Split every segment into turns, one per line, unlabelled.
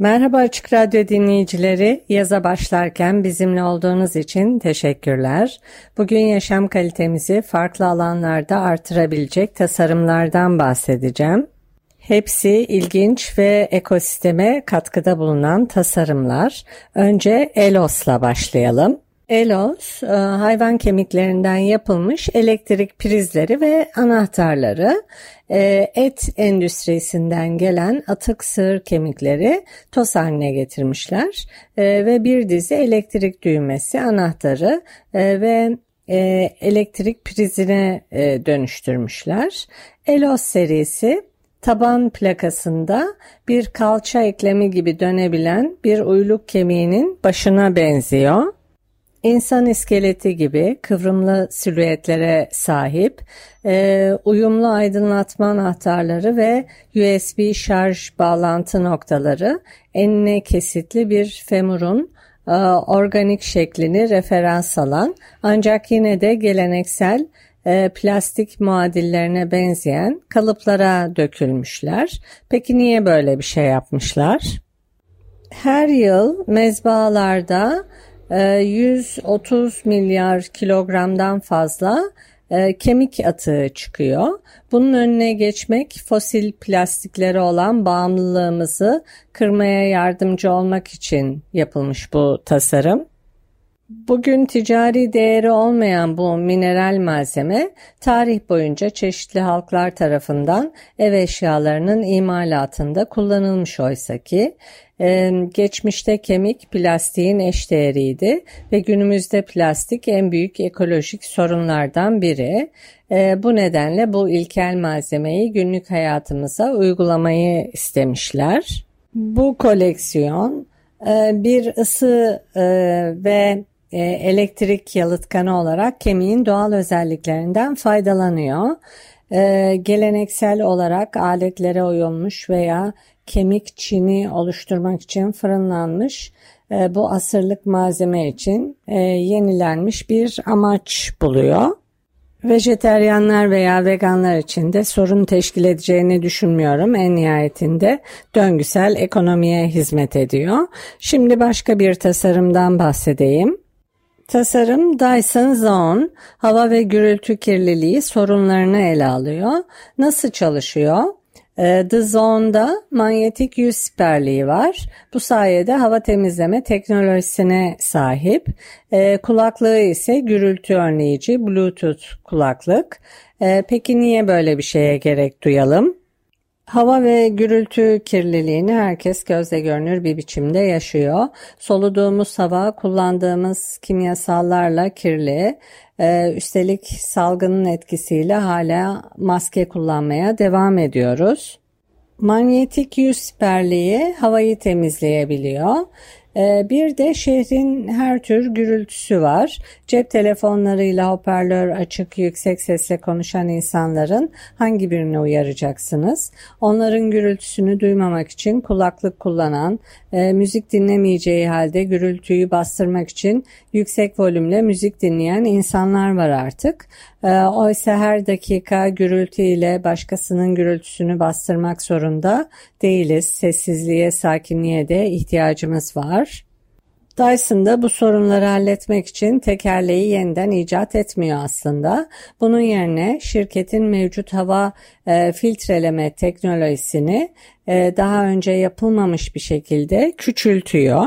Merhaba Açık Radyo dinleyicileri. Yaza başlarken bizimle olduğunuz için teşekkürler. Bugün yaşam kalitemizi farklı alanlarda artırabilecek tasarımlardan bahsedeceğim. Hepsi ilginç ve ekosisteme katkıda bulunan tasarımlar. Önce Elos'la başlayalım. Elos, e, hayvan kemiklerinden yapılmış elektrik prizleri ve anahtarları, e, et endüstrisinden gelen atık sığır kemikleri toz haline getirmişler e, ve bir dizi elektrik düğmesi, anahtarı ve elektrik prizine dönüştürmüşler. Elos serisi taban plakasında bir kalça eklemi gibi dönebilen bir uyluk kemiğinin başına benziyor. İnsan iskeleti gibi kıvrımlı silüetlere sahip, e, uyumlu aydınlatma anahtarları ve USB şarj bağlantı noktaları enine kesitli bir femurun e, organik şeklini referans alan ancak yine de geleneksel e, plastik muadillerine benzeyen kalıplara dökülmüşler. Peki niye böyle bir şey yapmışlar? Her yıl mezbahalarda 130 ee, milyar kilogramdan fazla e, kemik atığı çıkıyor. Bunun önüne geçmek fosil plastiklere olan bağımlılığımızı kırmaya yardımcı olmak için yapılmış bu tasarım. Bugün ticari değeri olmayan bu mineral malzeme tarih boyunca çeşitli halklar tarafından ev eşyalarının imalatında kullanılmış oysa ki ee, geçmişte kemik plastiğin eşdeğeriydi ve günümüzde plastik en büyük ekolojik sorunlardan biri. Ee, bu nedenle bu ilkel malzemeyi günlük hayatımıza uygulamayı istemişler. Bu koleksiyon e, bir ısı e, ve e, elektrik yalıtkanı olarak kemiğin doğal özelliklerinden faydalanıyor. Geleneksel olarak aletlere uyulmuş veya kemik çini oluşturmak için fırınlanmış e, bu asırlık malzeme için e, yenilenmiş bir amaç buluyor. Vejeteryanlar veya veganlar için de sorun teşkil edeceğini düşünmüyorum. En nihayetinde döngüsel ekonomiye hizmet ediyor. Şimdi başka bir tasarımdan bahsedeyim. Tasarım Dyson Zone hava ve gürültü kirliliği sorunlarını ele alıyor. Nasıl çalışıyor? Ee, The Zone'da manyetik yüz siperliği var. Bu sayede hava temizleme teknolojisine sahip. Ee, kulaklığı ise gürültü önleyici Bluetooth kulaklık. Ee, peki niye böyle bir şeye gerek duyalım? Hava ve gürültü kirliliğini herkes gözle görünür bir biçimde yaşıyor. Soluduğumuz hava kullandığımız kimyasallarla kirli. Ee, üstelik salgının etkisiyle hala maske kullanmaya devam ediyoruz. Manyetik yüz siperliği havayı temizleyebiliyor. Ee, bir de şehrin her tür gürültüsü var. Cep telefonlarıyla hoparlör açık yüksek sesle konuşan insanların hangi birini uyaracaksınız? Onların gürültüsünü duymamak için kulaklık kullanan, e, müzik dinlemeyeceği halde gürültüyü bastırmak için yüksek volümle müzik dinleyen insanlar var artık. E, oysa her dakika gürültüyle başkasının gürültüsünü bastırmak zorunda değiliz. Sessizliğe, sakinliğe de ihtiyacımız var. Dyson da bu sorunları halletmek için tekerleği yeniden icat etmiyor aslında. Bunun yerine şirketin mevcut hava e, filtreleme teknolojisini e, daha önce yapılmamış bir şekilde küçültüyor.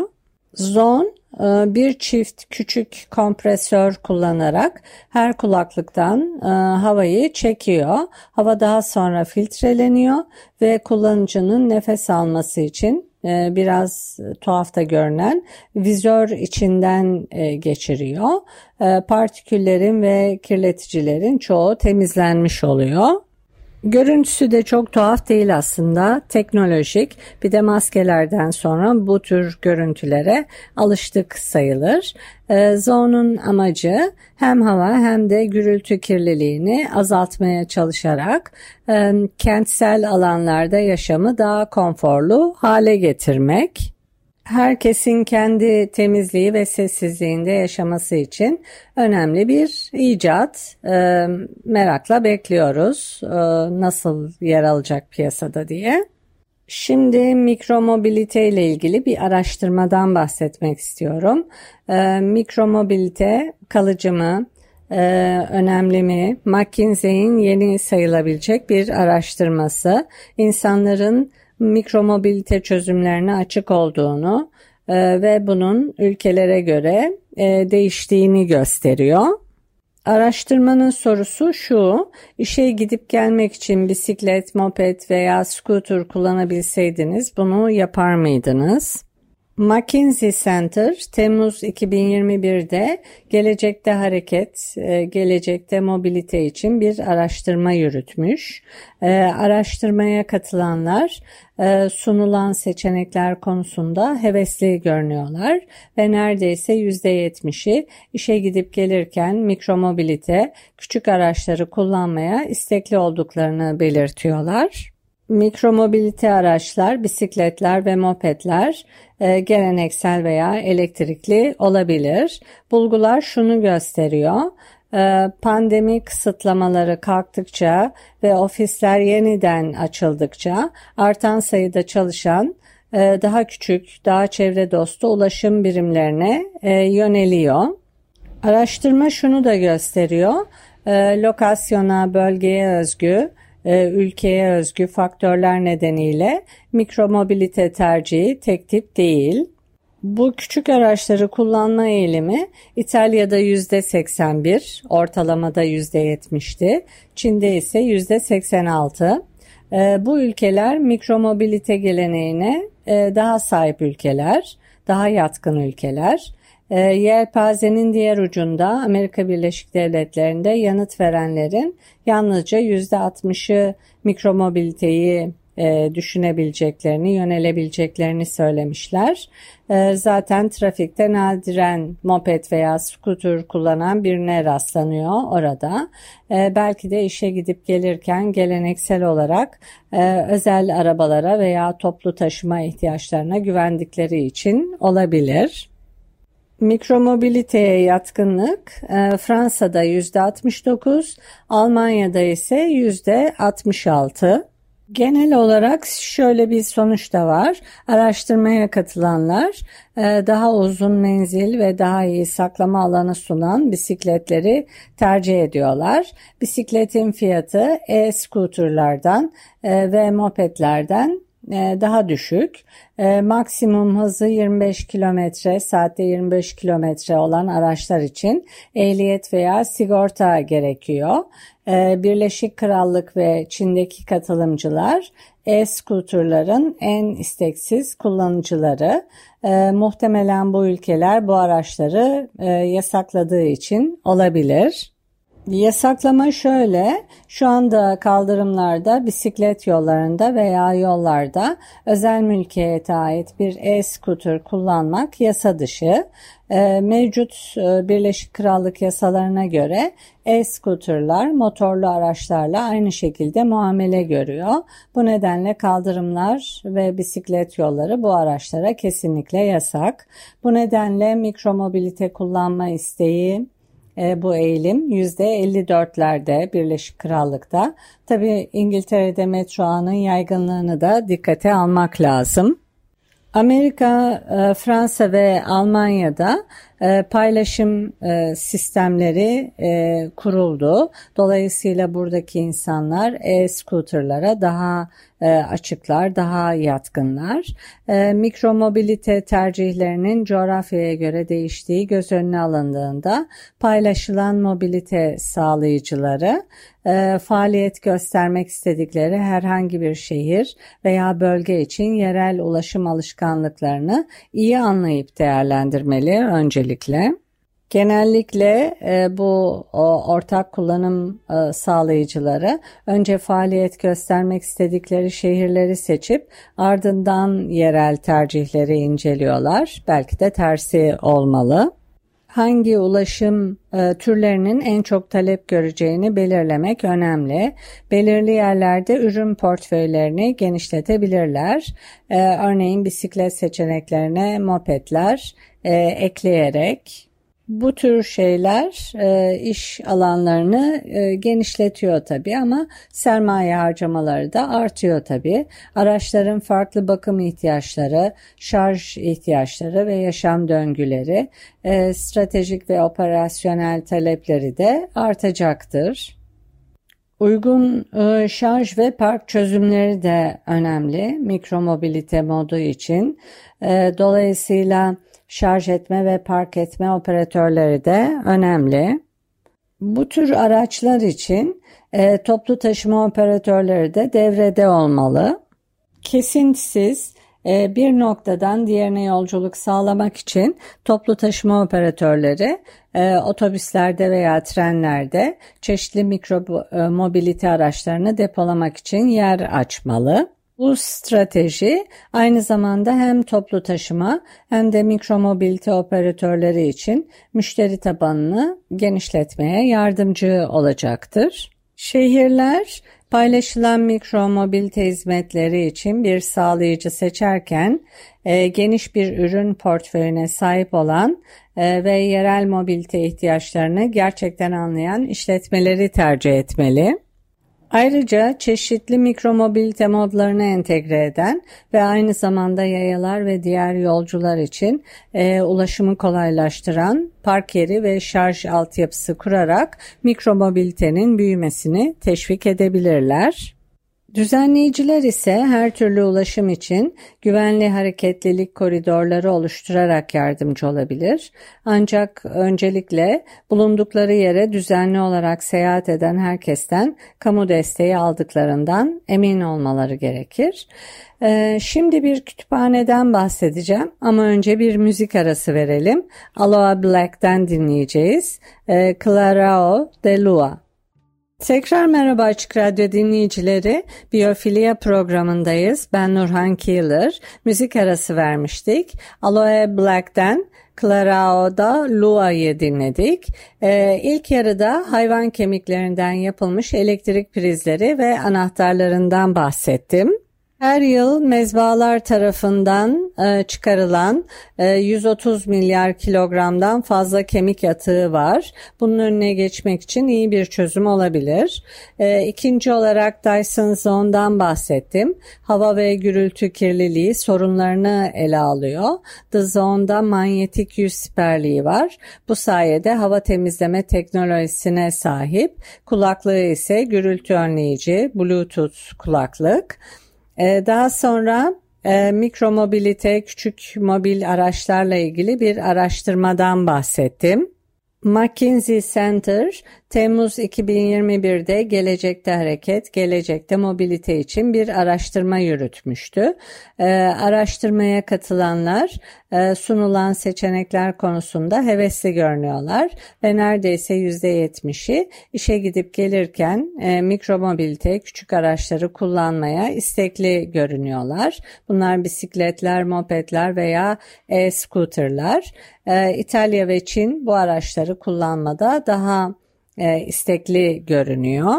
Zone bir çift küçük kompresör kullanarak her kulaklıktan e, havayı çekiyor. Hava daha sonra filtreleniyor ve kullanıcının nefes alması için e, biraz tuhafta görünen vizör içinden e, geçiriyor. Partiküllerin ve kirleticilerin çoğu temizlenmiş oluyor. Görüntüsü de çok tuhaf değil aslında. Teknolojik. Bir de maskelerden sonra bu tür görüntülere alıştık sayılır. Ee, Zone'un amacı hem hava hem de gürültü kirliliğini azaltmaya çalışarak e, kentsel alanlarda yaşamı daha konforlu hale getirmek herkesin kendi temizliği ve sessizliğinde yaşaması için önemli bir icat. E, merakla bekliyoruz e, nasıl yer alacak piyasada diye. Şimdi mikromobilite ile ilgili bir araştırmadan bahsetmek istiyorum. E, mikromobilite kalıcı mı, e, önemli mi? McKinsey'in yeni sayılabilecek bir araştırması. İnsanların mikromobilite çözümlerine açık olduğunu e, ve bunun ülkelere göre e, değiştiğini gösteriyor. Araştırmanın sorusu şu, işe gidip gelmek için bisiklet, moped veya scooter kullanabilseydiniz bunu yapar mıydınız? McKinsey Center Temmuz 2021'de Gelecekte Hareket, e, Gelecekte Mobilite için bir araştırma yürütmüş. E, araştırmaya katılanlar e, sunulan seçenekler konusunda hevesli görünüyorlar ve neredeyse %70'i işe gidip gelirken mikromobilite, küçük araçları kullanmaya istekli olduklarını belirtiyorlar. Mikromobilite araçlar, bisikletler ve mopedler e, geleneksel veya elektrikli olabilir. Bulgular şunu gösteriyor. E, pandemi kısıtlamaları kalktıkça ve ofisler yeniden açıldıkça artan sayıda çalışan e, daha küçük, daha çevre dostu ulaşım birimlerine e, yöneliyor. Araştırma şunu da gösteriyor. E, lokasyona, bölgeye özgü ülkeye özgü faktörler nedeniyle mikromobilite tercihi tek tip değil. Bu küçük araçları kullanma eğilimi İtalya'da %81, ortalamada %70'ti. Çin'de ise %86. E, bu ülkeler mikromobilite geleneğine e, daha sahip ülkeler, daha yatkın ülkeler. E, yelpazenin diğer ucunda Amerika Birleşik Devletleri'nde yanıt verenlerin yalnızca %60'ı mikromobiliteyi e, düşünebileceklerini, yönelebileceklerini söylemişler. E, zaten trafikte nadiren moped veya scooter kullanan birine rastlanıyor orada. E, belki de işe gidip gelirken geleneksel olarak e, özel arabalara veya toplu taşıma ihtiyaçlarına güvendikleri için olabilir. Mikromobiliteye yatkınlık e, Fransa'da %69, Almanya'da ise %66. Genel olarak şöyle bir sonuç da var. Araştırmaya katılanlar e, daha uzun menzil ve daha iyi saklama alanı sunan bisikletleri tercih ediyorlar. Bisikletin fiyatı e-scooterlardan e, ve mopedlerden daha düşük. E, maksimum hızı 25 km, saatte 25 km olan araçlar için ehliyet veya sigorta gerekiyor. E, Birleşik Krallık ve Çin'deki katılımcılar e-scooterların en isteksiz kullanıcıları. E, muhtemelen bu ülkeler bu araçları e, yasakladığı için olabilir. Yasaklama şöyle, şu anda kaldırımlarda, bisiklet yollarında veya yollarda özel mülkiyete ait bir e-scooter kullanmak yasa dışı. Ee, mevcut e, Birleşik Krallık yasalarına göre e-scooterlar motorlu araçlarla aynı şekilde muamele görüyor. Bu nedenle kaldırımlar ve bisiklet yolları bu araçlara kesinlikle yasak. Bu nedenle mikromobilite kullanma isteği, bu eğilim %54'lerde Birleşik Krallık'ta. Tabi İngiltere'de metro ağının yaygınlığını da dikkate almak lazım. Amerika, e, Fransa ve Almanya'da e, paylaşım e, sistemleri kuruldu. Dolayısıyla buradaki insanlar e-scooterlara daha açıklar, daha yatkınlar. Mikromobilite tercihlerinin coğrafyaya göre değiştiği göz önüne alındığında paylaşılan mobilite sağlayıcıları e, faaliyet göstermek istedikleri herhangi bir şehir veya bölge için yerel ulaşım alışkanlıklarını iyi anlayıp değerlendirmeli öncelikle. Genellikle e, bu o, ortak kullanım e, sağlayıcıları önce faaliyet göstermek istedikleri şehirleri seçip ardından yerel tercihleri inceliyorlar. Belki de tersi olmalı hangi ulaşım e, türlerinin en çok talep göreceğini belirlemek önemli. Belirli yerlerde ürün portföylerini genişletebilirler. E, örneğin bisiklet seçeneklerine mopedler e, ekleyerek bu tür şeyler e, iş alanlarını e, genişletiyor tabii ama sermaye harcamaları da artıyor tabii. Araçların farklı bakım ihtiyaçları, şarj ihtiyaçları ve yaşam döngüleri, e, stratejik ve operasyonel talepleri de artacaktır. Uygun e, şarj ve park çözümleri de önemli mikromobilite modu için. E, dolayısıyla şarj etme ve park etme operatörleri de önemli. Bu tür araçlar için e, toplu taşıma operatörleri de devrede olmalı. Kesintisiz e, bir noktadan diğerine yolculuk sağlamak için toplu taşıma operatörleri e, otobüslerde veya trenlerde çeşitli mikro e, mobilite araçlarını depolamak için yer açmalı. Bu strateji aynı zamanda hem toplu taşıma hem de mikromobilite operatörleri için müşteri tabanını genişletmeye yardımcı olacaktır. Şehirler paylaşılan mikromobilite hizmetleri için bir sağlayıcı seçerken e, geniş bir ürün portföyüne sahip olan e, ve yerel mobilite ihtiyaçlarını gerçekten anlayan işletmeleri tercih etmeli. Ayrıca çeşitli mikromobilite modlarını entegre eden ve aynı zamanda yayalar ve diğer yolcular için e, ulaşımı kolaylaştıran park yeri ve şarj altyapısı kurarak mikromobilitenin büyümesini teşvik edebilirler. Düzenleyiciler ise her türlü ulaşım için güvenli hareketlilik koridorları oluşturarak yardımcı olabilir. Ancak öncelikle bulundukları yere düzenli olarak seyahat eden herkesten kamu desteği aldıklarından emin olmaları gerekir. Ee, şimdi bir kütüphaneden bahsedeceğim ama önce bir müzik arası verelim. Aloha Black'ten dinleyeceğiz. Ee, Clarao de Lua. Tekrar merhaba Açık Radyo dinleyicileri. Biyofilia programındayız. Ben Nurhan Keeler. Müzik arası vermiştik. Aloe Black'ten Clarao'da Lua'yı dinledik. Ee, ilk yarıda hayvan kemiklerinden yapılmış elektrik prizleri ve anahtarlarından bahsettim. Her yıl mezbalar tarafından e, çıkarılan e, 130 milyar kilogramdan fazla kemik yatığı var. Bunun önüne geçmek için iyi bir çözüm olabilir. E, ikinci olarak Dyson Zone'dan bahsettim. Hava ve gürültü kirliliği sorunlarını ele alıyor. The Zone'da manyetik yüz siperliği var. Bu sayede hava temizleme teknolojisine sahip. Kulaklığı ise gürültü önleyici Bluetooth kulaklık. Ee, daha sonra e, mikromobilite, küçük mobil araçlarla ilgili bir araştırmadan bahsettim. McKinsey Center Temmuz 2021'de Gelecekte Hareket, Gelecekte Mobilite için bir araştırma yürütmüştü. Ee, araştırmaya katılanlar e, sunulan seçenekler konusunda hevesli görünüyorlar ve neredeyse %70'i işe gidip gelirken e, mikromobilite, küçük araçları kullanmaya istekli görünüyorlar. Bunlar bisikletler, mopedler veya e-scooterlar. E, İtalya ve Çin bu araçları kullanmada daha e, istekli görünüyor.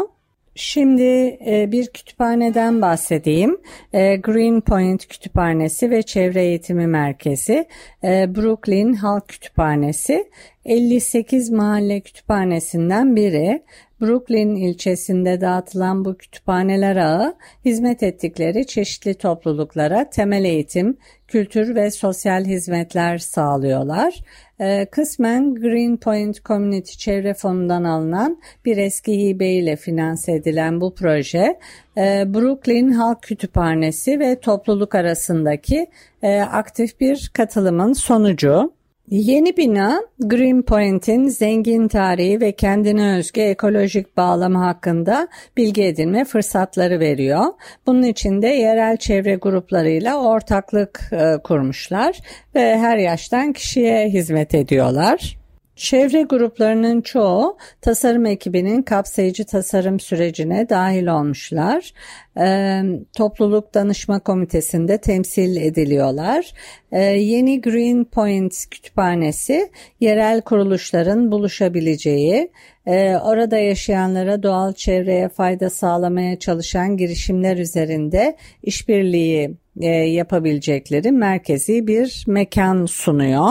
Şimdi e, bir kütüphaneden bahsedeyim. E, Green Point Kütüphanesi ve Çevre Eğitimi Merkezi, e, Brooklyn Halk Kütüphanesi, 58 mahalle kütüphanesinden biri. Brooklyn ilçesinde dağıtılan bu kütüphaneler ağı hizmet ettikleri çeşitli topluluklara temel eğitim, kültür ve sosyal hizmetler sağlıyorlar. Ee, kısmen Greenpoint Community Çevre Fonu'ndan alınan bir eski hibe ile finanse edilen bu proje e, Brooklyn Halk Kütüphanesi ve topluluk arasındaki e, aktif bir katılımın sonucu. Yeni bina Greenpoint'in zengin tarihi ve kendine özgü ekolojik bağlamı hakkında bilgi edinme fırsatları veriyor. Bunun için de yerel çevre gruplarıyla ortaklık e, kurmuşlar ve her yaştan kişiye hizmet ediyorlar. Çevre gruplarının çoğu tasarım ekibinin kapsayıcı tasarım sürecine dahil olmuşlar. E, topluluk danışma komitesinde temsil ediliyorlar. E, yeni Green Point kütüphanesi yerel kuruluşların buluşabileceği, e, orada yaşayanlara doğal çevreye fayda sağlamaya çalışan girişimler üzerinde işbirliği e, yapabilecekleri merkezi bir mekan sunuyor.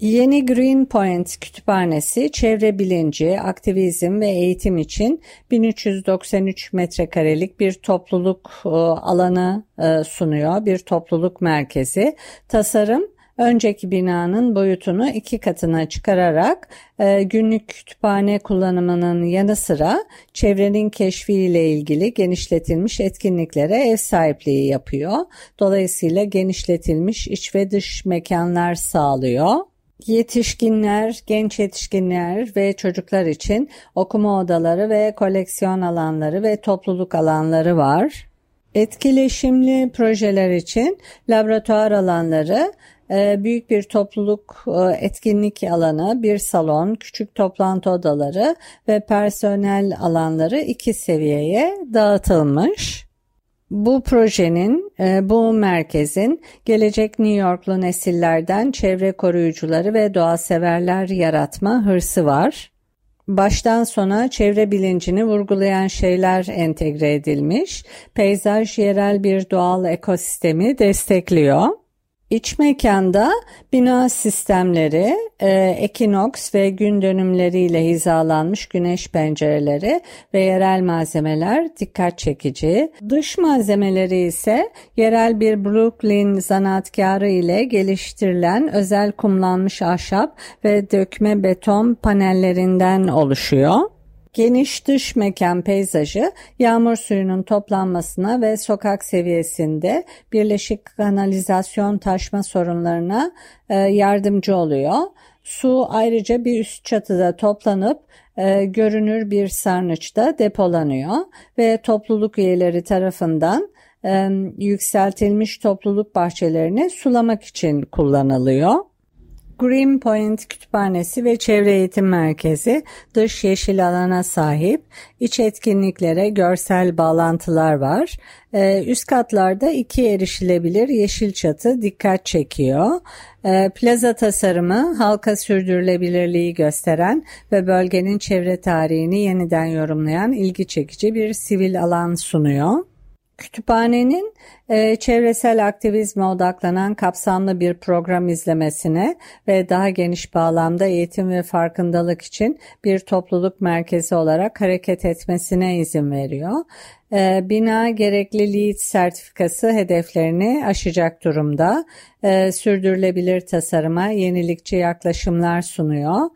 Yeni Green Point Kütüphanesi çevre bilinci, aktivizm ve eğitim için 1393 metrekarelik bir topluluk e, alanı e, sunuyor. Bir topluluk merkezi. Tasarım önceki binanın boyutunu iki katına çıkararak e, günlük kütüphane kullanımının yanı sıra çevrenin keşfiyle ilgili genişletilmiş etkinliklere ev sahipliği yapıyor. Dolayısıyla genişletilmiş iç ve dış mekanlar sağlıyor. Yetişkinler, genç yetişkinler ve çocuklar için okuma odaları ve koleksiyon alanları ve topluluk alanları var. Etkileşimli projeler için laboratuvar alanları, e, büyük bir topluluk e, etkinlik alanı, bir salon, küçük toplantı odaları ve personel alanları iki seviyeye dağıtılmış. Bu projenin, e, bu merkezin gelecek New Yorklu nesillerden çevre koruyucuları ve doğa severler yaratma hırsı var. Baştan sona çevre bilincini vurgulayan şeyler entegre edilmiş, peyzaj yerel bir doğal ekosistemi destekliyor. İç mekanda bina sistemleri, e, ekinoks ve gün dönümleriyle hizalanmış güneş pencereleri ve yerel malzemeler dikkat çekici. Dış malzemeleri ise yerel bir Brooklyn zanaatkarı ile geliştirilen özel kumlanmış ahşap ve dökme beton panellerinden oluşuyor. Geniş dış mekan peyzajı yağmur suyunun toplanmasına ve sokak seviyesinde birleşik kanalizasyon taşma sorunlarına e, yardımcı oluyor. Su ayrıca bir üst çatıda toplanıp e, görünür bir sarnıçta depolanıyor ve topluluk üyeleri tarafından e, yükseltilmiş topluluk bahçelerini sulamak için kullanılıyor. Green Point Kütüphanesi ve Çevre Eğitim Merkezi dış yeşil alana sahip. İç etkinliklere görsel bağlantılar var. Ee, üst katlarda iki erişilebilir yeşil çatı dikkat çekiyor. Ee, plaza tasarımı halka sürdürülebilirliği gösteren ve bölgenin çevre tarihini yeniden yorumlayan ilgi çekici bir sivil alan sunuyor. Kütüphanenin e, çevresel aktivizme odaklanan kapsamlı bir program izlemesine ve daha geniş bağlamda eğitim ve farkındalık için bir topluluk merkezi olarak hareket etmesine izin veriyor. E, bina gerekli LEED sertifikası hedeflerini aşacak durumda. E, sürdürülebilir tasarıma yenilikçi yaklaşımlar sunuyor.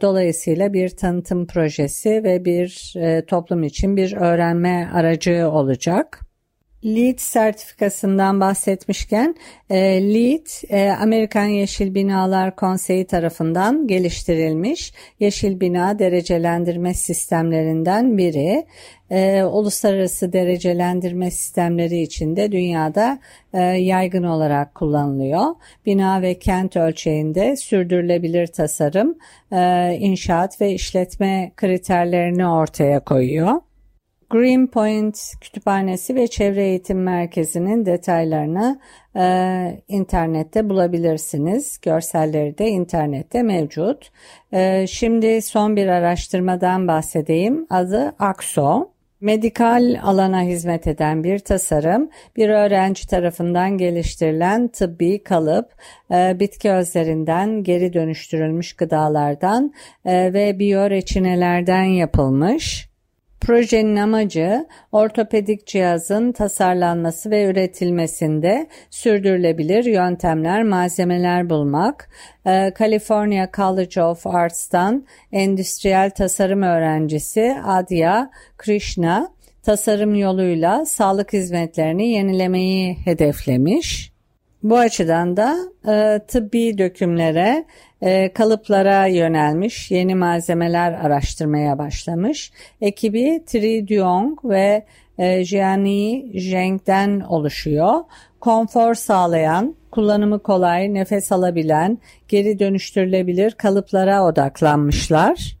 Dolayısıyla bir tanıtım projesi ve bir e, toplum için bir öğrenme aracı olacak. LEED sertifikasından bahsetmişken e, LEED Amerikan Yeşil Binalar Konseyi tarafından geliştirilmiş yeşil bina derecelendirme sistemlerinden biri. E, uluslararası derecelendirme sistemleri içinde dünyada e, yaygın olarak kullanılıyor. Bina ve kent ölçeğinde sürdürülebilir tasarım, inşaat ve işletme kriterlerini ortaya koyuyor. Greenpoint Kütüphanesi ve Çevre Eğitim Merkezi'nin detaylarını e, internette bulabilirsiniz. Görselleri de internette mevcut. E, şimdi son bir araştırmadan bahsedeyim. Adı AXO. Medikal alana hizmet eden bir tasarım, bir öğrenci tarafından geliştirilen tıbbi kalıp, e, bitki özlerinden geri dönüştürülmüş gıdalardan e, ve biyoreçinelerden yapılmış. Projenin amacı ortopedik cihazın tasarlanması ve üretilmesinde sürdürülebilir yöntemler, malzemeler bulmak. Ee, California College of Arts'tan endüstriyel tasarım öğrencisi Adya Krishna tasarım yoluyla sağlık hizmetlerini yenilemeyi hedeflemiş. Bu açıdan da e, tıbbi dökümlere, e, kalıplara yönelmiş, yeni malzemeler araştırmaya başlamış. Ekibi Tri Duong ve e, Jiani Zheng'den oluşuyor. Konfor sağlayan, kullanımı kolay, nefes alabilen, geri dönüştürülebilir kalıplara odaklanmışlar.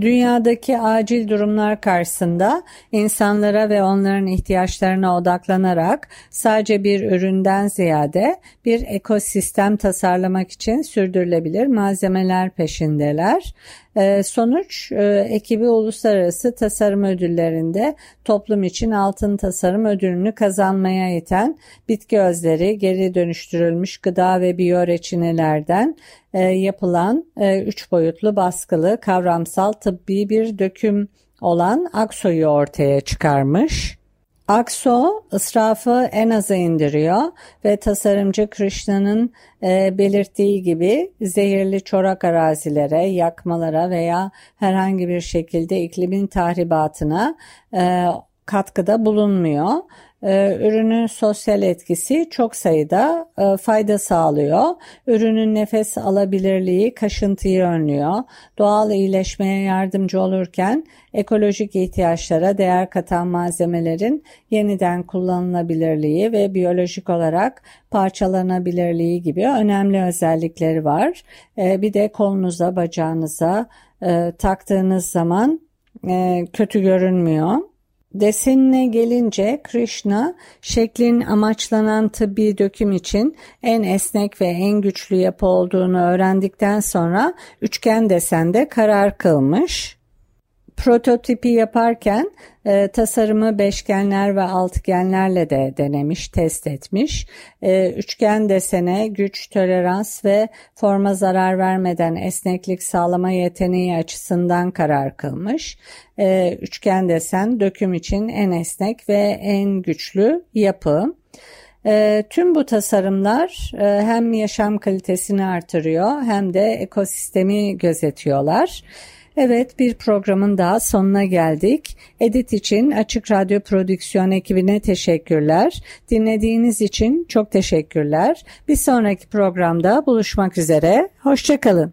Dünyadaki acil durumlar karşısında insanlara ve onların ihtiyaçlarına odaklanarak sadece bir üründen ziyade bir ekosistem tasarlamak için sürdürülebilir malzemeler peşindeler. Ee, sonuç e, ekibi uluslararası tasarım ödüllerinde toplum için altın tasarım ödülünü kazanmaya iten bitki özleri, geri dönüştürülmüş gıda ve biyoreçinelerden yapılan e, üç boyutlu baskılı kavramsal tıbbi bir döküm olan Akso'yu ortaya çıkarmış. Akso ısrafı en aza indiriyor ve tasarımcı Krishna'nın e, belirttiği gibi zehirli çorak arazilere, yakmalara veya herhangi bir şekilde iklimin tahribatına e, katkıda bulunmuyor. Ee, ürünün sosyal etkisi çok sayıda e, fayda sağlıyor. Ürünün nefes alabilirliği kaşıntıyı önlüyor. Doğal iyileşmeye yardımcı olurken ekolojik ihtiyaçlara değer katan malzemelerin yeniden kullanılabilirliği ve biyolojik olarak parçalanabilirliği gibi önemli özellikleri var. Ee, bir de kolunuza, bacağınıza e, taktığınız zaman e, kötü görünmüyor. Desenine gelince Krishna şeklin amaçlanan tıbbi döküm için en esnek ve en güçlü yapı olduğunu öğrendikten sonra üçgen desende karar kılmış. Prototipi yaparken e, tasarımı beşgenler ve altıgenlerle de denemiş, test etmiş. E, üçgen desene güç, tolerans ve forma zarar vermeden esneklik sağlama yeteneği açısından karar kılmış. E, üçgen desen döküm için en esnek ve en güçlü yapı. E, tüm bu tasarımlar e, hem yaşam kalitesini artırıyor hem de ekosistemi gözetiyorlar. Evet bir programın daha sonuna geldik. Edit için Açık Radyo Prodüksiyon ekibine teşekkürler. Dinlediğiniz için çok teşekkürler. Bir sonraki programda buluşmak üzere. Hoşçakalın.